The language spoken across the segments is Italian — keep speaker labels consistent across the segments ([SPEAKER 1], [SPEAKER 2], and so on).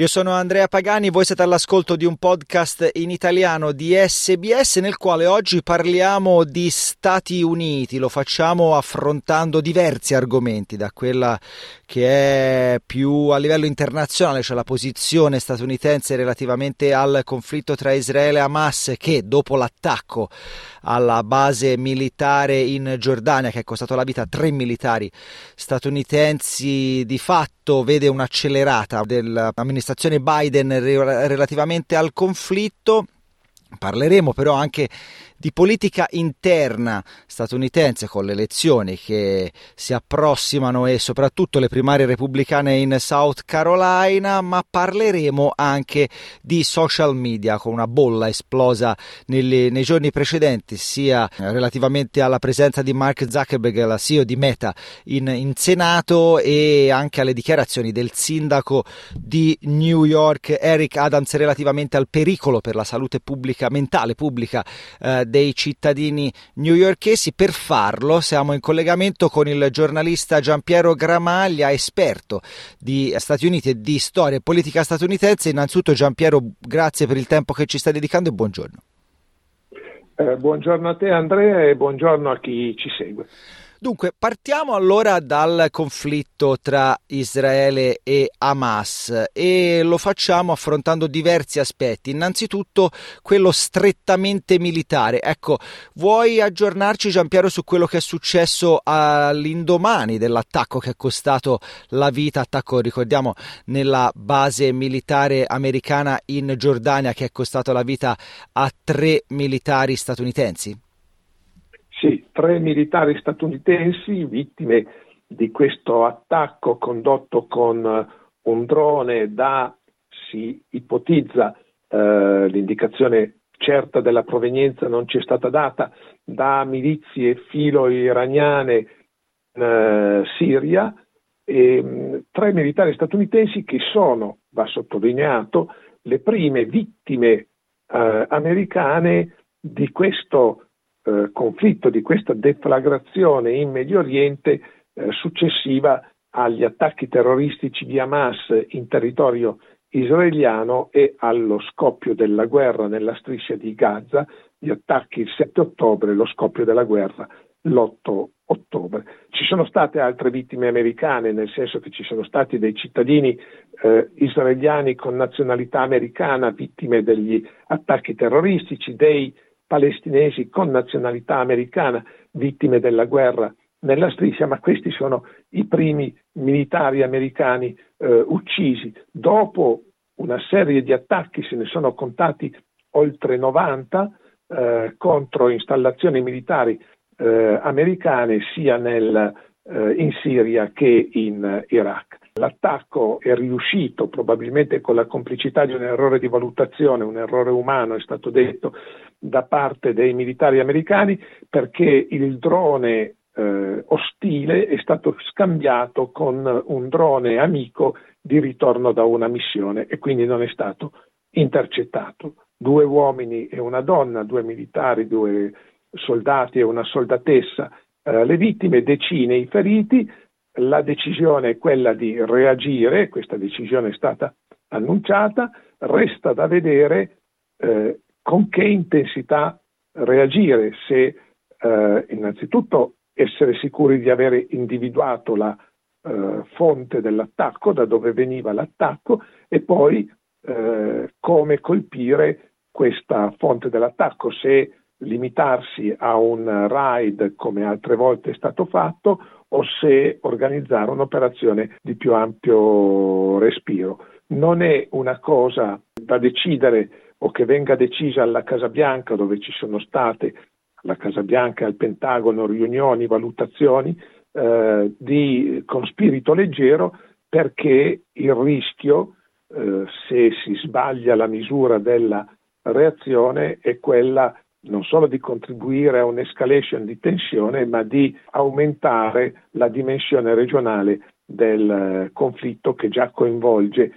[SPEAKER 1] Io sono Andrea Pagani, voi siete all'ascolto di un podcast in italiano di SBS nel quale oggi parliamo di Stati Uniti, lo facciamo affrontando diversi argomenti, da quella che è più a livello internazionale, cioè la posizione statunitense relativamente al conflitto tra Israele e Hamas che dopo l'attacco alla base militare in Giordania che è costato la vita a tre militari statunitensi di fatto vede un'accelerata dell'amministrazione Biden relativamente al conflitto. Parleremo però anche di politica interna statunitense con le elezioni che si approssimano e soprattutto le primarie repubblicane in South Carolina, ma parleremo anche di social media con una bolla esplosa nelle, nei giorni precedenti, sia relativamente alla presenza di Mark Zuckerberg, la CEO di Meta, in, in Senato e anche alle dichiarazioni del sindaco di New York, Eric Adams, relativamente al pericolo per la salute pubblica, mentale pubblica eh, dei cittadini newyorkesi. Per farlo siamo in collegamento con il giornalista Giampiero Gramaglia, esperto di Stati Uniti e di storia e politica statunitense. Innanzitutto Giampiero, grazie per il tempo che ci stai dedicando e buongiorno.
[SPEAKER 2] Eh, buongiorno a te Andrea e buongiorno a chi ci segue.
[SPEAKER 1] Dunque, partiamo allora dal conflitto tra Israele e Hamas e lo facciamo affrontando diversi aspetti. Innanzitutto quello strettamente militare. Ecco, vuoi aggiornarci Giampiero su quello che è successo all'indomani dell'attacco che è costato la vita, attacco ricordiamo nella base militare americana in Giordania che è costato la vita a tre militari statunitensi?
[SPEAKER 2] Sì, tre militari statunitensi vittime di questo attacco condotto con eh, un drone da, si ipotizza, eh, l'indicazione certa della provenienza non ci è stata data, da milizie filo-iraniane in eh, Siria, e, mh, tre militari statunitensi che sono, va sottolineato, le prime vittime eh, americane di questo eh, conflitto, di questa deflagrazione in Medio Oriente eh, successiva agli attacchi terroristici di Hamas in territorio israeliano e allo scoppio della guerra nella striscia di Gaza, gli attacchi il 7 ottobre, lo scoppio della guerra l'8 ottobre. Ci sono state altre vittime americane, nel senso che ci sono stati dei cittadini eh, israeliani con nazionalità americana vittime degli attacchi terroristici, dei palestinesi con nazionalità americana vittime della guerra nella striscia, ma questi sono i primi militari americani eh, uccisi. Dopo una serie di attacchi, se ne sono contati oltre 90 eh, contro installazioni militari eh, americane sia nel, eh, in Siria che in Iraq. L'attacco è riuscito probabilmente con la complicità di un errore di valutazione, un errore umano è stato detto, da parte dei militari americani perché il drone eh, ostile è stato scambiato con un drone amico di ritorno da una missione e quindi non è stato intercettato. Due uomini e una donna, due militari, due soldati e una soldatessa, eh, le vittime, decine i feriti. La decisione è quella di reagire, questa decisione è stata annunciata, resta da vedere eh, con che intensità reagire, se eh, innanzitutto essere sicuri di aver individuato la eh, fonte dell'attacco, da dove veniva l'attacco e poi eh, come colpire questa fonte dell'attacco, se limitarsi a un raid come altre volte è stato fatto o se organizzare un'operazione di più ampio respiro. Non è una cosa da decidere o che venga decisa alla Casa Bianca dove ci sono state alla Casa Bianca e al Pentagono riunioni, valutazioni eh, di, con spirito leggero perché il rischio, eh, se si sbaglia la misura della reazione, è quella non solo di contribuire a un'escalation di tensione, ma di aumentare la dimensione regionale del eh, conflitto che già coinvolge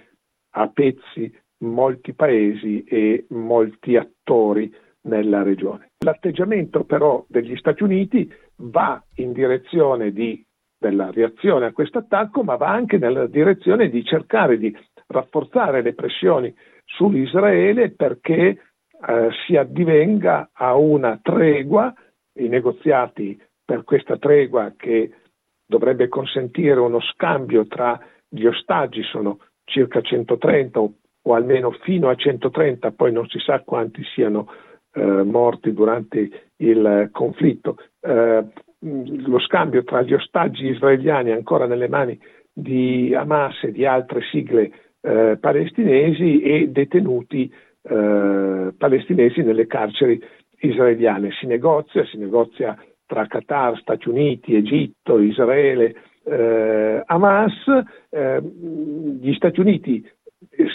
[SPEAKER 2] a pezzi molti paesi e molti attori nella regione. L'atteggiamento però degli Stati Uniti va in direzione di della reazione a questo attacco, ma va anche nella direzione di cercare di rafforzare le pressioni su Israele perché eh, si addivenga a una tregua, i negoziati per questa tregua che dovrebbe consentire uno scambio tra gli ostaggi, sono circa 130 o, o almeno fino a 130, poi non si sa quanti siano eh, morti durante il conflitto. Eh, lo scambio tra gli ostaggi israeliani ancora nelle mani di Hamas e di altre sigle eh, palestinesi e detenuti eh, palestinesi nelle carceri israeliane. Si negozia, si negozia tra Qatar, Stati Uniti, Egitto, Israele, eh, Hamas. Eh, gli Stati Uniti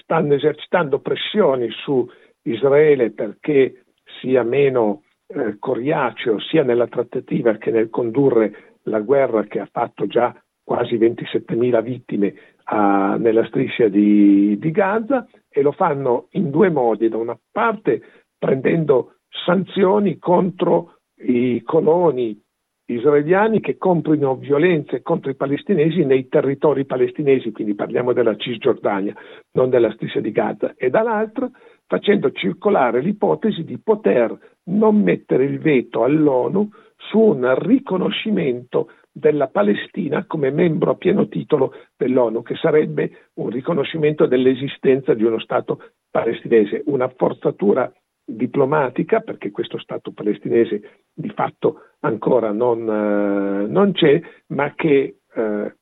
[SPEAKER 2] stanno esercitando pressioni su Israele perché sia meno eh, coriaceo sia nella trattativa che nel condurre la guerra che ha fatto già quasi 27.000 vittime a, nella striscia di, di Gaza e lo fanno in due modi, da una parte prendendo sanzioni contro i coloni israeliani che comprino violenze contro i palestinesi nei territori palestinesi, quindi parliamo della Cisgiordania, non della striscia di Gaza, e dall'altra facendo circolare l'ipotesi di poter non mettere il veto all'ONU su un riconoscimento della Palestina come membro a pieno titolo dell'ONU, che sarebbe un riconoscimento dell'esistenza di uno Stato palestinese, una forzatura diplomatica, perché questo Stato palestinese di fatto ancora non, eh, non c'è, ma che eh,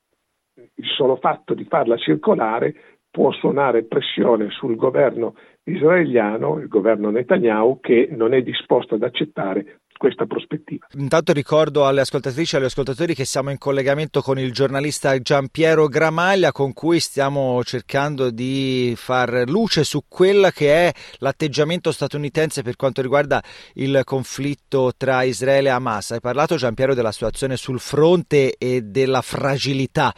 [SPEAKER 2] il solo fatto di farla circolare può suonare pressione sul governo israeliano, il governo Netanyahu, che non è disposto ad accettare questa prospettiva.
[SPEAKER 1] Intanto ricordo alle ascoltatrici e agli ascoltatori che siamo in collegamento con il giornalista Giampiero Gramaglia con cui stiamo cercando di far luce su quella che è l'atteggiamento statunitense per quanto riguarda il conflitto tra Israele e Hamas. Hai parlato Giampiero della situazione sul fronte e della fragilità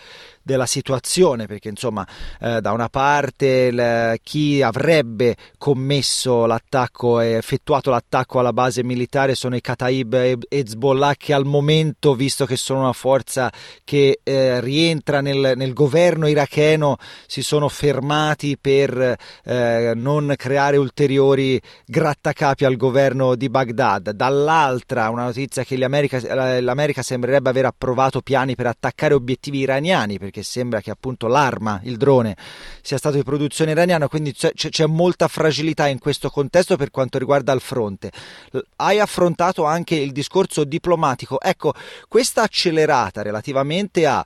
[SPEAKER 1] della situazione, perché insomma eh, da una parte l- chi avrebbe commesso l'attacco e effettuato l'attacco alla base militare sono i Kataib e Hezbollah che al momento, visto che sono una forza che eh, rientra nel, nel, governo iracheno, si sono fermati per eh, non creare ulteriori grattacapi al governo di Baghdad. Dall'altra una notizia che l'America, l'America sembrerebbe aver approvato piani per attaccare obiettivi iraniani, perché perché sembra che appunto l'arma, il drone, sia stato di produzione iraniana, quindi c'è, c'è, molta fragilità in questo contesto per quanto riguarda il fronte. Hai affrontato anche il discorso diplomatico. Ecco, questa accelerata relativamente a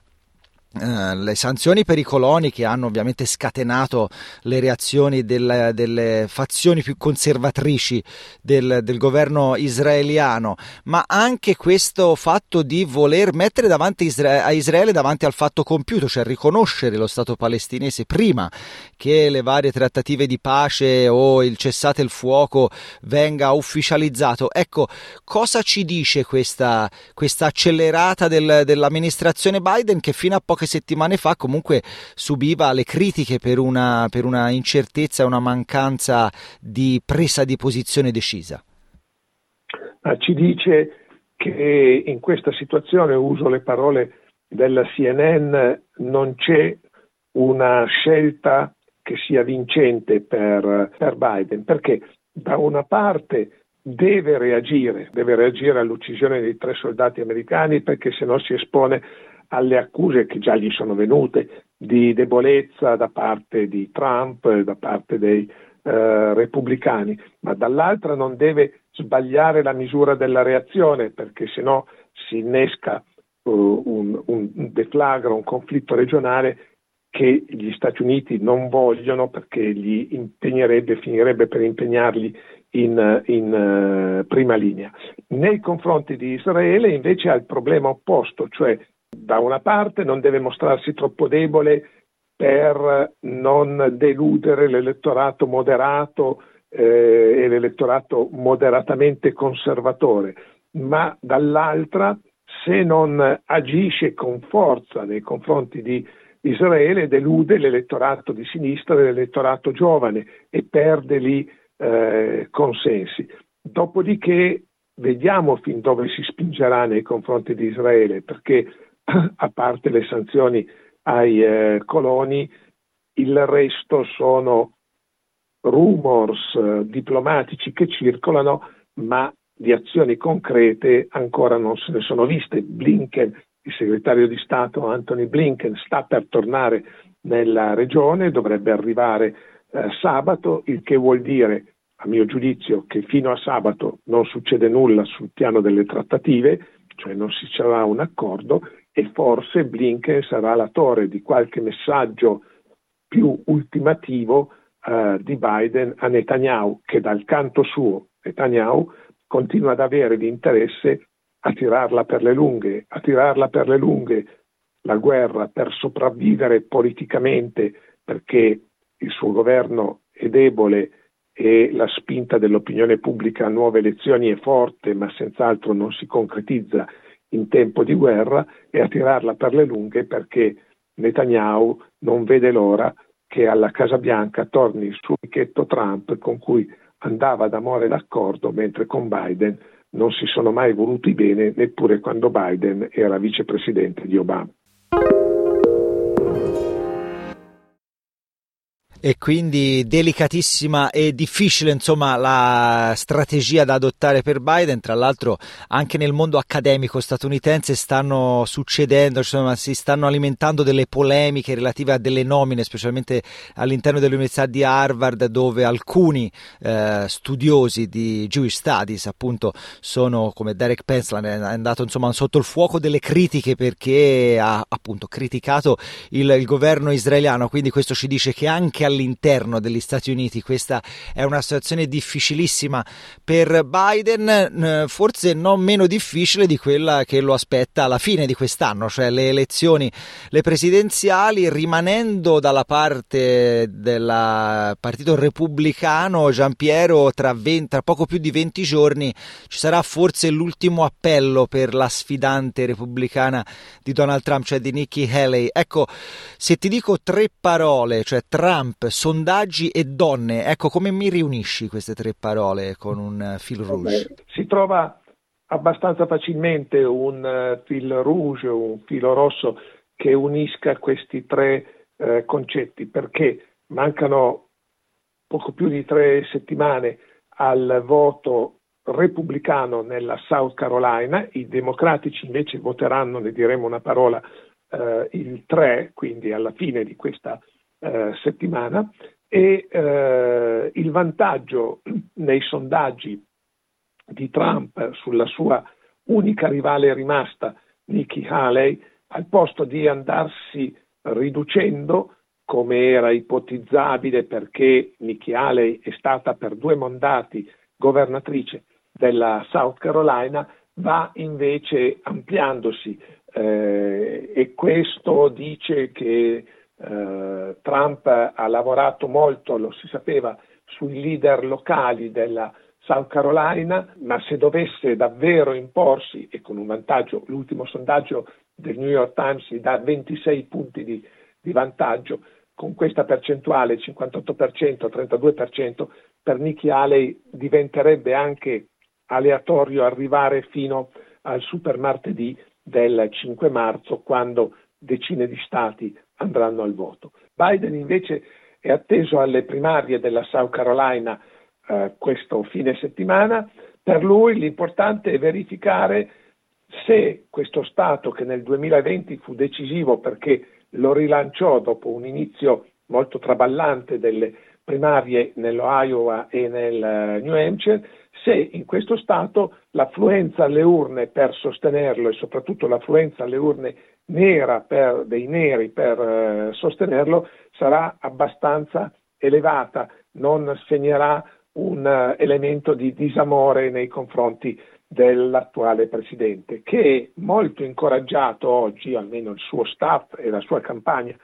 [SPEAKER 1] Uh, le sanzioni per i coloni che hanno ovviamente scatenato le reazioni del, delle fazioni più conservatrici del, del, governo israeliano, ma anche questo fatto di voler mettere davanti a Israele davanti al fatto compiuto, cioè riconoscere lo Stato palestinese prima che le varie trattative di pace o il cessate il fuoco venga ufficializzato. Ecco, cosa ci dice questa, questa accelerata del, dell'amministrazione Biden che fino a poche poche settimane fa comunque subiva le critiche per una, per una incertezza una mancanza di presa di posizione decisa.
[SPEAKER 2] Ah, ci dice che in questa situazione, uso le parole della CNN, non c'è una scelta che sia vincente per, per Biden, perché da una parte deve reagire, deve reagire all'uccisione dei tre soldati americani perché se no si espone alle accuse che già gli sono venute di debolezza da parte di Trump, da parte dei eh, repubblicani, ma dall'altra non deve sbagliare la misura della reazione perché se no si innesca uh, un, un deflagra, un conflitto regionale che gli Stati Uniti non vogliono perché li impegnerebbe, finirebbe per impegnarli in, in uh, prima linea. Nei confronti di Israele invece ha il problema opposto, cioè da una parte non deve mostrarsi troppo debole per non deludere l'elettorato moderato eh, e l'elettorato moderatamente conservatore, ma dall'altra se non agisce con forza nei confronti di Israele delude l'elettorato di sinistra l'elettorato giovane e perde lì eh, consensi. Dopodiché vediamo fin dove si spingerà nei confronti di Israele, perché a parte le sanzioni ai eh, coloni, il resto sono rumors eh, diplomatici che circolano, ma di azioni concrete ancora non se ne sono viste. Blinken, il segretario di Stato Anthony Blinken, sta per tornare nella regione, dovrebbe arrivare eh, sabato, il che vuol dire, a mio giudizio, che fino a sabato non succede nulla sul piano delle trattative, cioè non si sarà un accordo e forse Blinken sarà l'attore di qualche messaggio più ultimativo eh, di Biden a Netanyahu, che dal canto suo, Netanyahu, continua ad avere l'interesse a tirarla per le lunghe, a tirarla per le lunghe. La guerra per sopravvivere politicamente perché il suo governo è debole e la spinta dell'opinione pubblica a nuove elezioni è forte ma senz'altro non si concretizza in tempo di guerra e a tirarla per le lunghe perché Netanyahu non vede l'ora che alla Casa Bianca torni il suo amichetto Trump con cui andava d'amore d'accordo mentre con Biden non si sono mai voluti bene neppure quando Biden era vicepresidente di Obama.
[SPEAKER 1] E quindi delicatissima e difficile insomma la strategia da adottare per Biden. Tra l'altro anche nel mondo accademico statunitense stanno succedendo insomma, si stanno alimentando delle polemiche relative a delle nomine specialmente all'interno dell'università di Harvard dove alcuni eh, studiosi di Jewish Studies appunto sono come Derek Pensland è andato insomma sotto il fuoco delle critiche perché ha appunto criticato il, il governo israeliano. Quindi questo ci dice che anche all'interno degli Stati Uniti. Questa è una situazione difficilissima per Biden, forse non meno difficile di quella che lo aspetta alla fine di quest'anno, cioè le elezioni, le presidenziali, rimanendo dalla parte del Partito Repubblicano, Giampiero, tra, 20, tra poco più di 20 giorni ci sarà forse l'ultimo appello per la sfidante repubblicana di Donald Trump, cioè di Nikki Haley. Ecco, se ti dico tre parole, cioè Trump, sondaggi e donne. Ecco, come mi riunisci queste tre parole con un eh, fil rouge?
[SPEAKER 2] Si trova abbastanza facilmente un uh, fil rouge, un filo rosso che unisca questi tre uh, concetti, perché mancano poco più di tre settimane al voto repubblicano nella South Carolina, i democratici invece voteranno, ne diremo una parola, uh, il 3, quindi alla fine di questa eh, settimana e eh, il vantaggio nei sondaggi di Trump sulla sua unica rivale rimasta, Nikki Haley, al posto di andarsi riducendo come era ipotizzabile perché Nikki Haley è stata per due mandati governatrice della South Carolina, va invece ampliandosi eh, e questo dice che eh, Trump ha lavorato molto, lo si sapeva, sui leader locali della South Carolina, ma se dovesse davvero imporsi, e con un vantaggio, l'ultimo sondaggio del New York Times gli dà 26 punti di, di vantaggio, con questa percentuale 58%, 32%, per Nikki Haley diventerebbe anche aleatorio arrivare fino al super martedì del 5 marzo, quando decine di stati andranno al voto. Biden invece è atteso alle primarie della South Carolina eh, questo fine settimana. Per lui l'importante è verificare se questo Stato che nel 2020 fu decisivo perché lo rilanciò dopo un inizio molto traballante delle primarie nell'Iowa e nel eh, New Hampshire, se in questo Stato l'affluenza alle urne per sostenerlo e soprattutto l'affluenza alle urne nera per, dei neri per eh, sostenerlo sarà abbastanza elevata, non segnerà un uh, elemento di disamore nei confronti dell'attuale presidente, che è molto incoraggiato oggi, almeno il suo staff e la sua campagna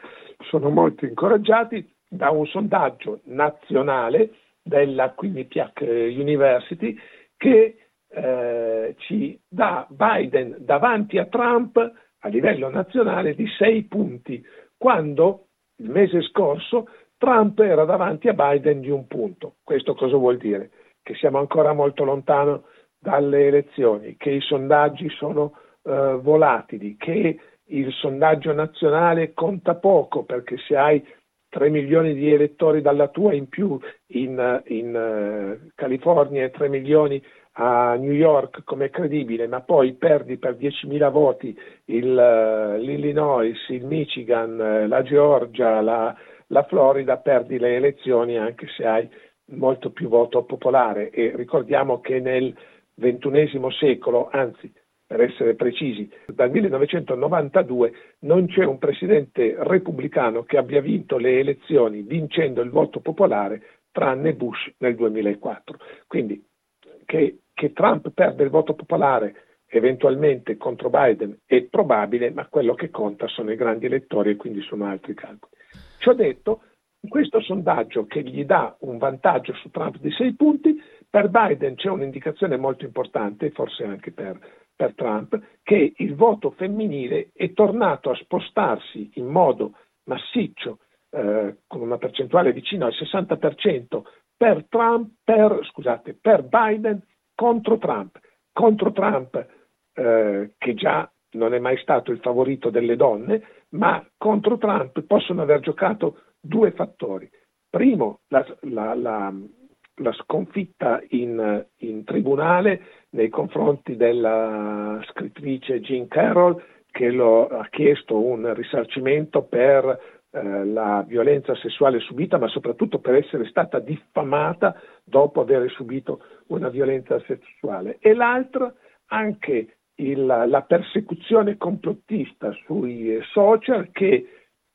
[SPEAKER 2] sono molto incoraggiati da un sondaggio nazionale della Quinnipiac University che eh, ci dà Biden davanti a Trump a livello nazionale di sei punti, quando il mese scorso Trump era davanti a Biden di un punto. Questo cosa vuol dire? Che siamo ancora molto lontano dalle elezioni, che i sondaggi sono eh, volatili, che il sondaggio nazionale conta poco perché se hai 3 milioni di elettori dalla tua in più in, in uh, California e 3 milioni a New York come credibile, ma poi perdi per 10.000 voti il, uh, l'Illinois, il Michigan, uh, la Georgia, la, la Florida, perdi le elezioni anche se hai molto più voto popolare. E ricordiamo che nel XXI secolo, anzi per essere precisi, dal 1992 non c'è un presidente repubblicano che abbia vinto le elezioni vincendo il voto popolare tranne Bush nel 2004. Quindi che, che Trump perde il voto popolare eventualmente contro Biden è probabile, ma quello che conta sono i grandi elettori e quindi sono altri calcoli. Ciò detto, in questo sondaggio che gli dà un vantaggio su Trump di 6 punti, per Biden c'è un'indicazione molto importante, forse anche per, per Trump, che il voto femminile è tornato a spostarsi in modo massiccio, eh, con una percentuale vicina al 60% per, Trump, per, scusate, per Biden contro Trump. Contro Trump, eh, che già non è mai stato il favorito delle donne, ma contro Trump possono aver giocato due fattori. Primo, la, la, la, la sconfitta in, in, tribunale nei confronti della scrittrice Jean Carroll che lo, ha chiesto un risarcimento per eh, la violenza sessuale subita, ma soprattutto per essere stata diffamata dopo aver subito una violenza sessuale. E l'altro, anche il, la persecuzione complottista sui social che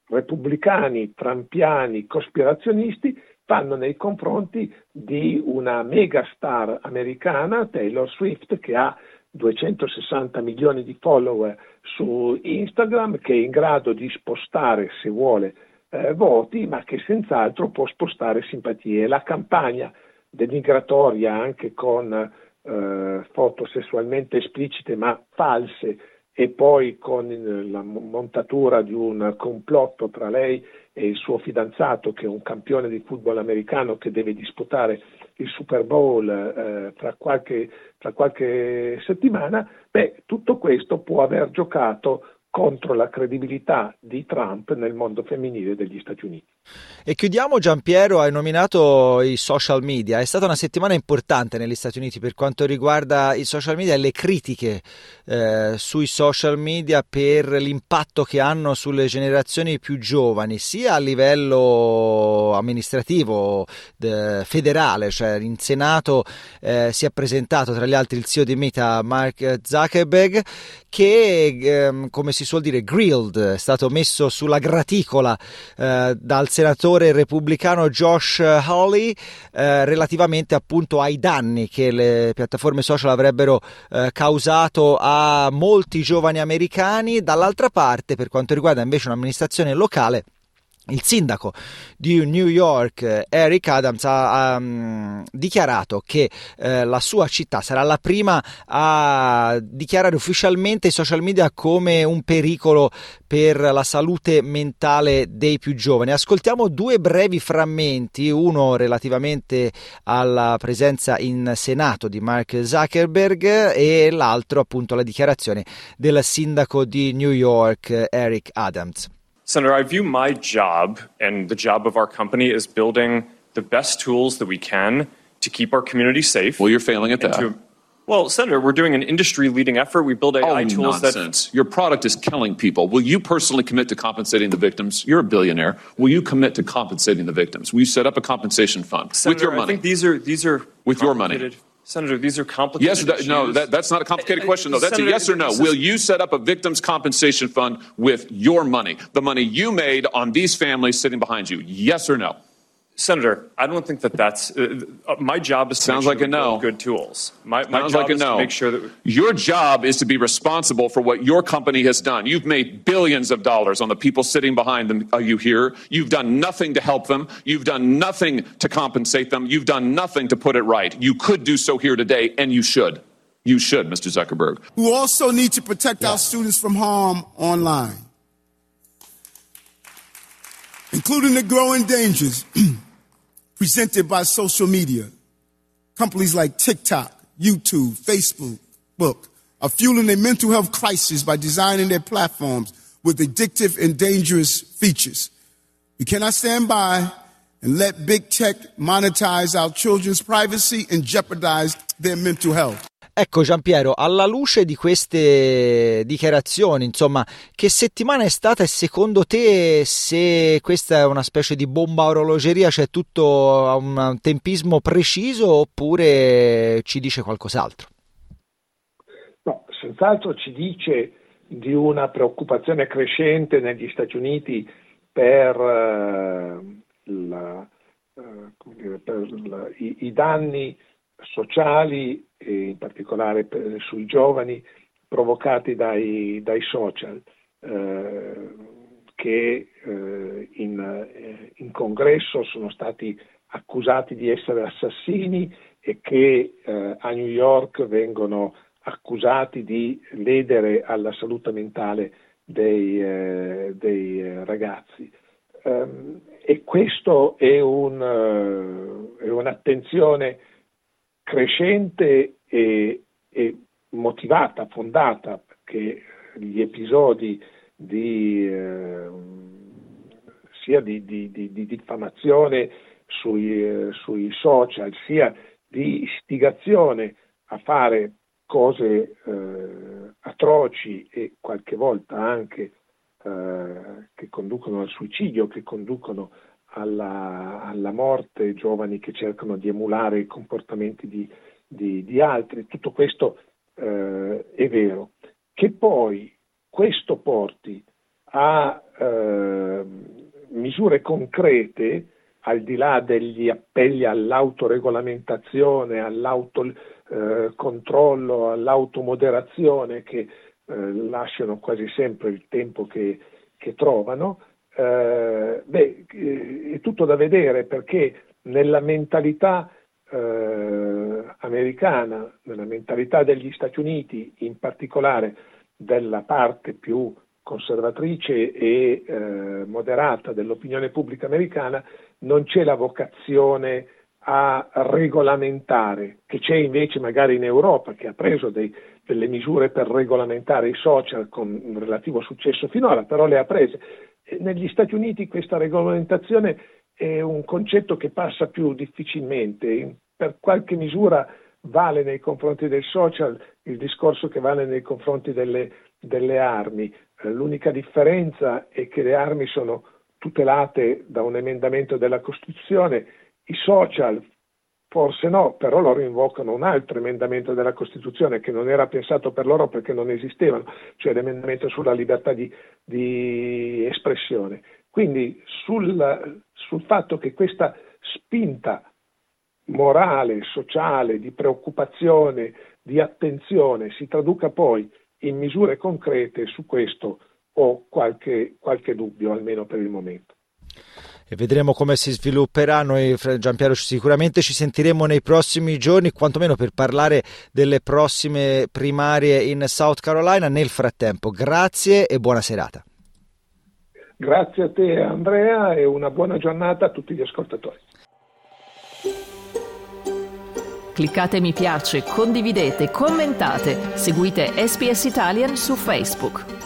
[SPEAKER 2] repubblicani, trampiani, cospirazionisti fanno nei confronti di una megastar americana, Taylor Swift, che ha 260 milioni di follower su Instagram, che è in grado di spostare, se vuole, eh, voti, ma che senz'altro può spostare simpatie. La campagna denigratoria anche con eh, foto sessualmente esplicite ma false e poi con la montatura di un complotto tra lei e il suo fidanzato che è un campione di football americano che deve disputare il Super Bowl eh, tra, qualche, tra qualche settimana, beh, tutto questo può aver giocato contro la credibilità di Trump nel mondo femminile degli Stati Uniti.
[SPEAKER 1] E chiudiamo, Giampiero, hai nominato i social media. È stata una settimana importante negli Stati Uniti per quanto riguarda i social media e le critiche eh, sui social media per l'impatto che hanno sulle generazioni più giovani, sia a livello amministrativo de, federale, cioè in Senato eh, si è presentato tra gli altri il CEO di Meta, Mark Zuckerberg, che, eh, come si suol dire, grilled, è stato messo sulla graticola eh, dal senatore repubblicano Josh Hawley eh, relativamente appunto ai danni che le piattaforme social avrebbero eh, causato a molti giovani americani. Dall'altra parte, per quanto riguarda invece un'amministrazione locale, il sindaco di New York, Eric Adams, ha um, dichiarato che eh, la sua città sarà la prima a dichiarare ufficialmente i social media come un pericolo per la salute mentale dei più giovani. Ascoltiamo due brevi frammenti, uno relativamente alla presenza in Senato di Mark Zuckerberg e l'altro appunto alla dichiarazione del sindaco di New York, Eric Adams.
[SPEAKER 3] Senator, I view my job and the job of our company as building the best tools that we can to keep our community safe.
[SPEAKER 4] Well, you're failing at that. To,
[SPEAKER 3] well, Senator, we're doing an industry leading effort. We build AI
[SPEAKER 4] oh,
[SPEAKER 3] tools
[SPEAKER 4] nonsense. that. Your product is killing people. Will you personally commit to compensating the victims? You're a billionaire. Will you commit to compensating the victims? Will you set up a compensation fund
[SPEAKER 3] Senator,
[SPEAKER 4] with your money?
[SPEAKER 3] I think these are these are
[SPEAKER 4] with your money.
[SPEAKER 3] Senator, these are complicated. Questions.
[SPEAKER 4] Yes, that, no, that, that's not a complicated I, I, question, though. That's Senator, a yes or no. Will you set up a victims' compensation fund with your money, the money you made on these families sitting behind you? Yes or no?
[SPEAKER 3] Senator, I don't think that that's uh, uh, my job is to
[SPEAKER 4] sounds
[SPEAKER 3] like
[SPEAKER 4] sure a no.
[SPEAKER 3] Good tools. My,
[SPEAKER 4] my sounds like a no.
[SPEAKER 3] make sure that
[SPEAKER 4] your job is to be responsible for what your company has done. You've made billions of dollars on the people sitting behind them, uh, you here. You've done nothing to help them. You've done nothing to compensate them. You've done nothing to put it right. You could do so here today, and you should. You should, Mr. Zuckerberg.
[SPEAKER 5] We also need to protect yeah. our students from harm online, including the growing dangers. presented by social media. Companies like TikTok, YouTube, Facebook, Book are fueling a mental health crisis by designing their platforms with addictive and dangerous features. We cannot stand by and let big tech monetize our children's privacy and jeopardize their mental health.
[SPEAKER 1] Ecco Giampiero, alla luce di queste dichiarazioni, insomma, che settimana è stata e secondo te se questa è una specie di bomba orologeria, c'è tutto a un tempismo preciso oppure ci dice qualcos'altro?
[SPEAKER 2] No, senz'altro ci dice di una preoccupazione crescente negli Stati Uniti per, uh, la, uh, dire, per la, i, i danni sociali in particolare per, sui giovani provocati dai, dai social eh, che eh, in, eh, in, congresso sono stati accusati di essere assassini e che eh, a New York vengono accusati di ledere alla salute mentale dei, eh, dei eh, ragazzi. Um, e questo è, un, è un'attenzione crescente e, e motivata, fondata, perché gli episodi di, eh, sia di, di, di, diffamazione sui, eh, sui, social, sia di istigazione a fare cose eh, atroci e qualche volta anche eh, che conducono al suicidio, che conducono alla, alla, morte, giovani che cercano di emulare i comportamenti di, di, di altri, tutto questo eh, è vero. Che poi questo porti a eh, misure concrete, al di là degli appelli all'autoregolamentazione, all'autocontrollo, eh, all'automoderazione che eh, lasciano quasi sempre il tempo che, che trovano, eh, beh, eh, è tutto da vedere perché nella mentalità eh, americana, nella mentalità degli Stati Uniti, in particolare della parte più conservatrice e eh, moderata dell'opinione pubblica americana, non c'è la vocazione a regolamentare, che c'è invece magari in Europa, che ha preso dei, delle misure per regolamentare i social con relativo successo finora, però le ha prese. Negli Stati Uniti questa regolamentazione è un concetto che passa più difficilmente, per qualche misura vale nei confronti del social il discorso che vale nei confronti delle, delle armi. Eh, l'unica differenza è che le armi sono tutelate da un emendamento della Costituzione, i social Forse no, però loro invocano un altro emendamento della Costituzione che non era pensato per loro perché non esistevano, cioè l'emendamento sulla libertà di, di espressione. Quindi sul, sul fatto che questa spinta morale, sociale, di preoccupazione, di attenzione si traduca poi in misure concrete, su questo ho qualche, qualche dubbio, almeno per il momento
[SPEAKER 1] e vedremo come si svilupperà. Noi, Giampiero, sicuramente ci sentiremo nei prossimi giorni, quantomeno per parlare delle prossime primarie in South Carolina. Nel frattempo, grazie e buona serata.
[SPEAKER 2] Grazie a te Andrea e una buona giornata a tutti gli ascoltatori.
[SPEAKER 6] Cliccate mi piace, condividete, commentate, seguite SPS Italian su Facebook.